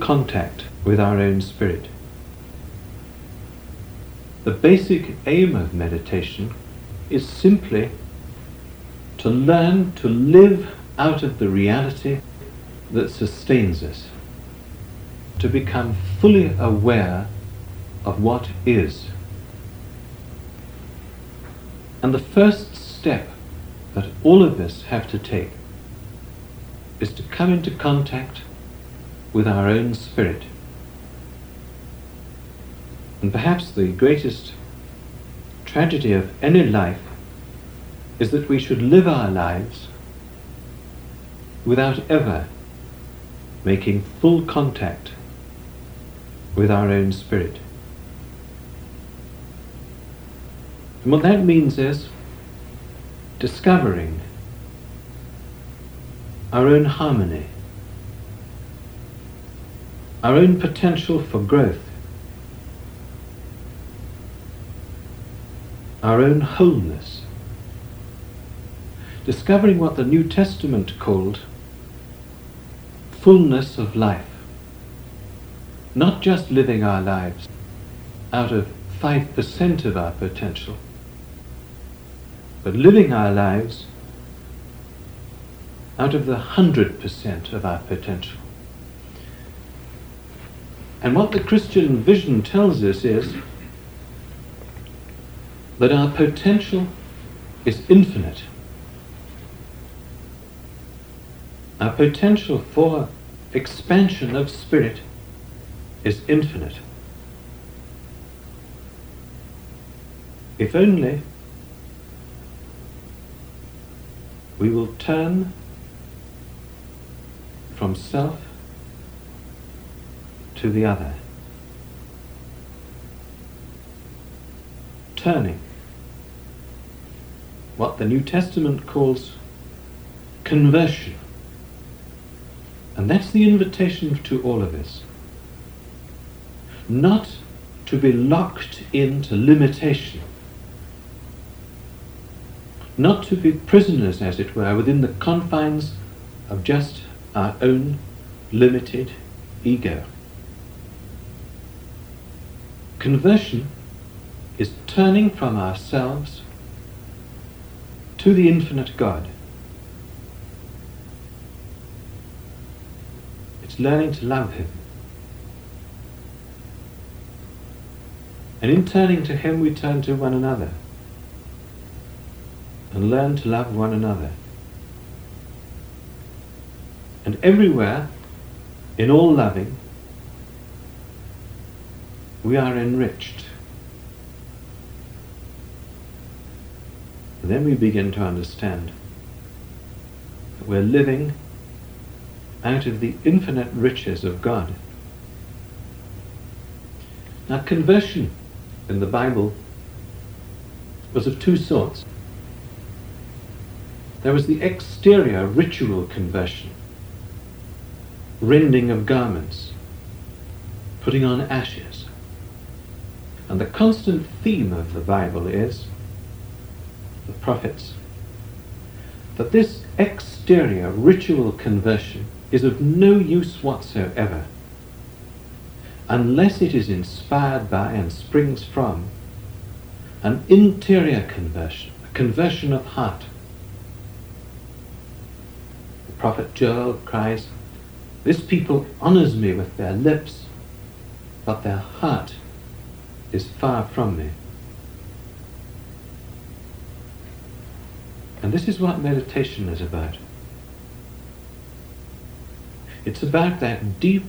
contact with our own spirit. The basic aim of meditation is simply to learn to live out of the reality that sustains us, to become fully aware of what is. And the first step that all of us have to take is to come into contact with our own spirit. And perhaps the greatest tragedy of any life is that we should live our lives without ever making full contact with our own spirit. And what that means is discovering our own harmony, our own potential for growth, our own wholeness, discovering what the New Testament called fullness of life, not just living our lives out of 5% of our potential, but living our lives out of the 100% of our potential. And what the Christian vision tells us is that our potential is infinite. Our potential for expansion of spirit is infinite. If only we will turn from self to the other. Turning. What the New Testament calls conversion. And that's the invitation to all of us. Not to be locked into limitation. Not to be prisoners, as it were, within the confines of just our own limited ego. Conversion is turning from ourselves to the infinite God. It's learning to love Him. And in turning to Him, we turn to one another and learn to love one another. And everywhere, in all loving, we are enriched. And then we begin to understand that we're living out of the infinite riches of God. Now, conversion in the Bible was of two sorts. There was the exterior ritual conversion, rending of garments, putting on ashes. And the constant theme of the Bible is the prophets that this exterior ritual conversion is of no use whatsoever unless it is inspired by and springs from an interior conversion, a conversion of heart. The prophet Joel cries, This people honors me with their lips, but their heart is far from me. And this is what meditation is about. It's about that deep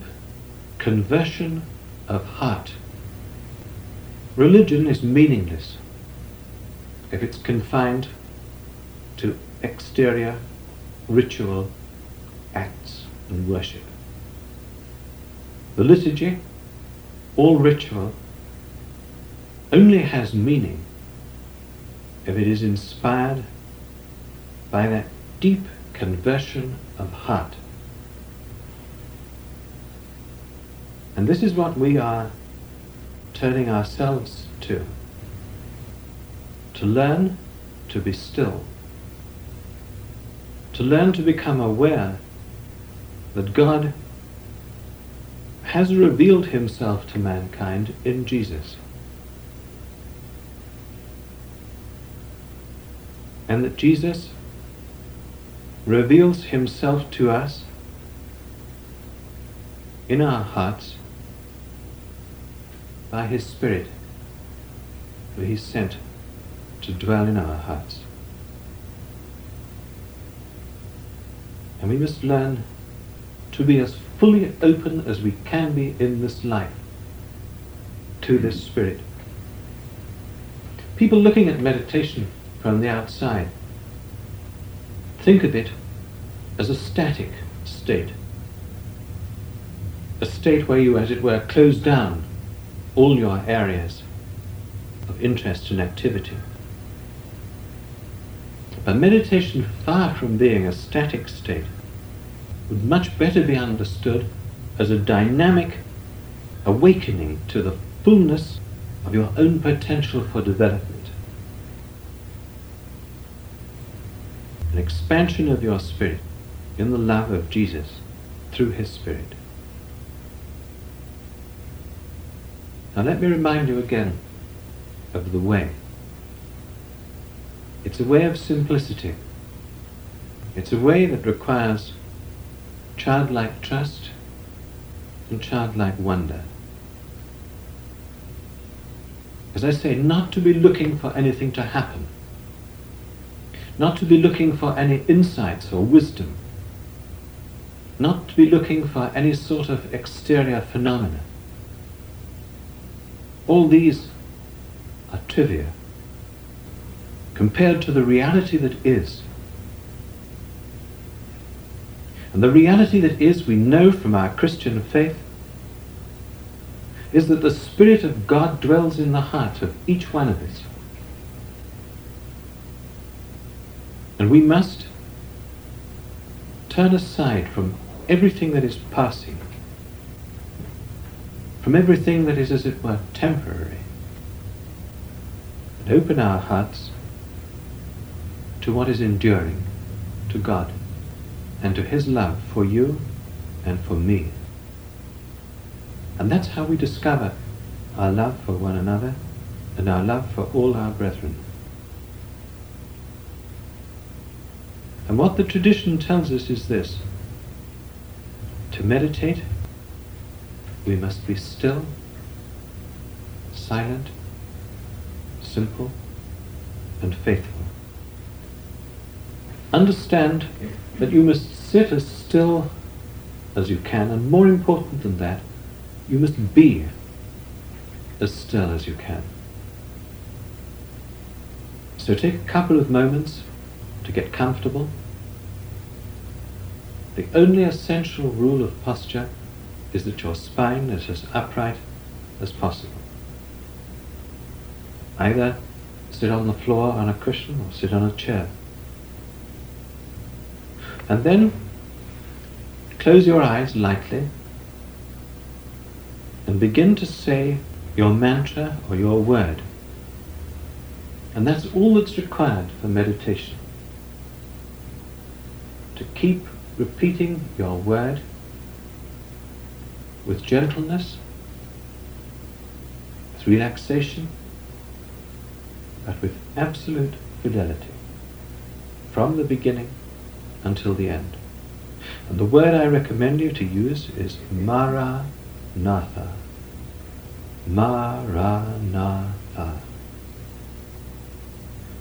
conversion of heart. Religion is meaningless if it's confined to exterior ritual acts and worship. The liturgy, all ritual, only has meaning if it is inspired by that deep conversion of heart. And this is what we are turning ourselves to. To learn to be still. To learn to become aware that God has revealed himself to mankind in Jesus. And that Jesus reveals himself to us in our hearts by his Spirit, who he sent to dwell in our hearts. And we must learn to be as fully open as we can be in this life to this Spirit. People looking at meditation from the outside think of it as a static state. A state where you, as it were, close down all your areas of interest and activity. But meditation, far from being a static state, would much better be understood as a dynamic awakening to the fullness of your own potential for development. An expansion of your spirit in the love of Jesus through his spirit. Now let me remind you again of the way. It's a way of simplicity. It's a way that requires childlike trust and childlike wonder. As I say, not to be looking for anything to happen, not to be looking for any insights or wisdom, not to be looking for any sort of exterior phenomena. All these are trivia compared to the reality that is and the reality that is, we know from our Christian faith, is that the Spirit of God dwells in the heart of each one of us. And we must turn aside from everything that is passing, from everything that is, as it were, temporary, and open our hearts to what is enduring, to God and to his love for you and for me. And that's how we discover our love for one another and our love for all our brethren. And what the tradition tells us is this to meditate, we must be still, silent, simple, and faithful. Understand that you must sit as still as you can, and more important than that, you must be as still as you can. So take a couple of moments to get comfortable. The only essential rule of posture is that your spine is as upright as possible. Either sit on the floor on a cushion or sit on a chair. And then close your eyes lightly and begin to say your mantra or your word. And that's all that's required for meditation. To keep repeating your word with gentleness, with relaxation, but with absolute fidelity from the beginning until the end. And the word I recommend you to use is Maranatha. Maranatha.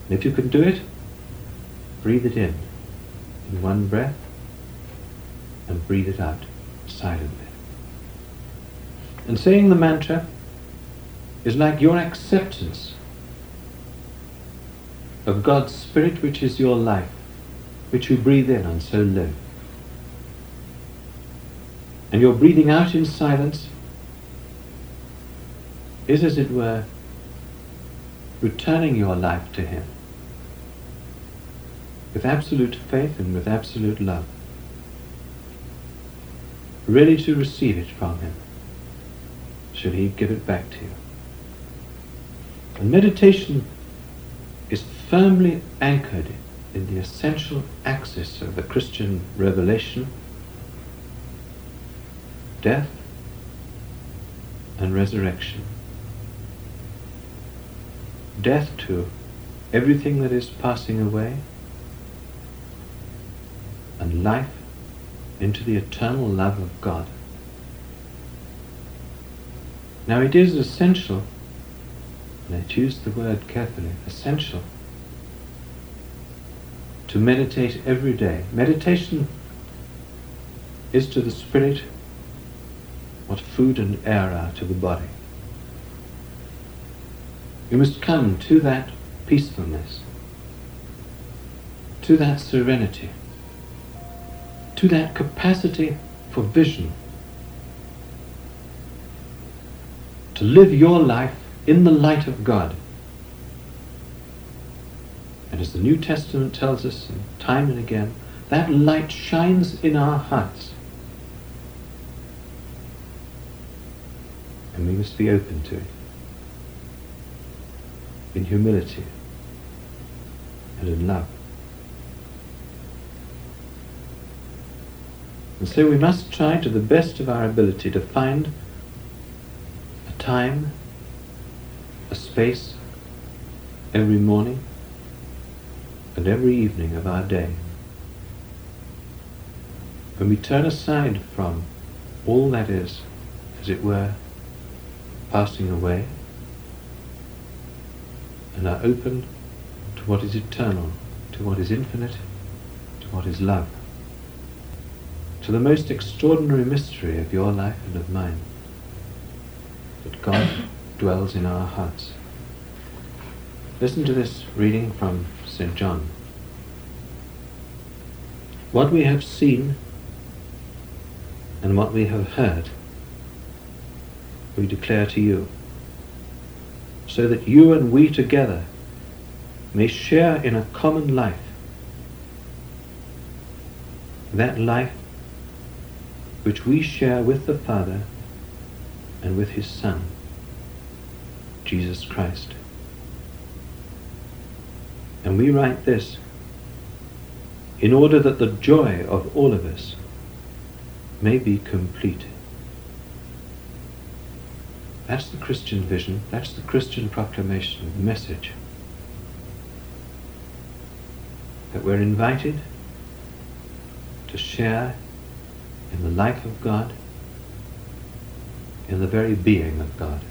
And if you can do it, breathe it in in one breath and breathe it out silently. And saying the mantra is like your acceptance of God's Spirit, which is your life which you breathe in and so live. And your breathing out in silence is, as it were, returning your life to Him with absolute faith and with absolute love, ready to receive it from Him, should He give it back to you. And meditation is firmly anchored in the essential axis of the Christian revelation death, and resurrection. Death to everything that is passing away, and life into the eternal love of God. Now it is essential, and I choose the word carefully, essential, to meditate every day. Meditation is to the spirit what food and air are to the body. You must come to that peacefulness, to that serenity, to that capacity for vision, to live your life in the light of God. And as the New Testament tells us time and again, that light shines in our hearts. And we must be open to it in humility and in love. And so we must try to the best of our ability to find a time, a space, every morning and every evening of our day. When we turn aside from all that is, as it were, passing away and are open to what is eternal, to what is infinite, to what is love, to the most extraordinary mystery of your life and of mine, that God dwells in our hearts. Listen to this reading from St. John. What we have seen and what we have heard, we declare to you so that you and we together may share in a common life. That life which we share with the Father and with His Son, Jesus Christ. And we write this in order that the joy of all of us may be complete. That's the Christian vision, that's the Christian proclamation, the message. That we're invited to share in the life of God, in the very being of God.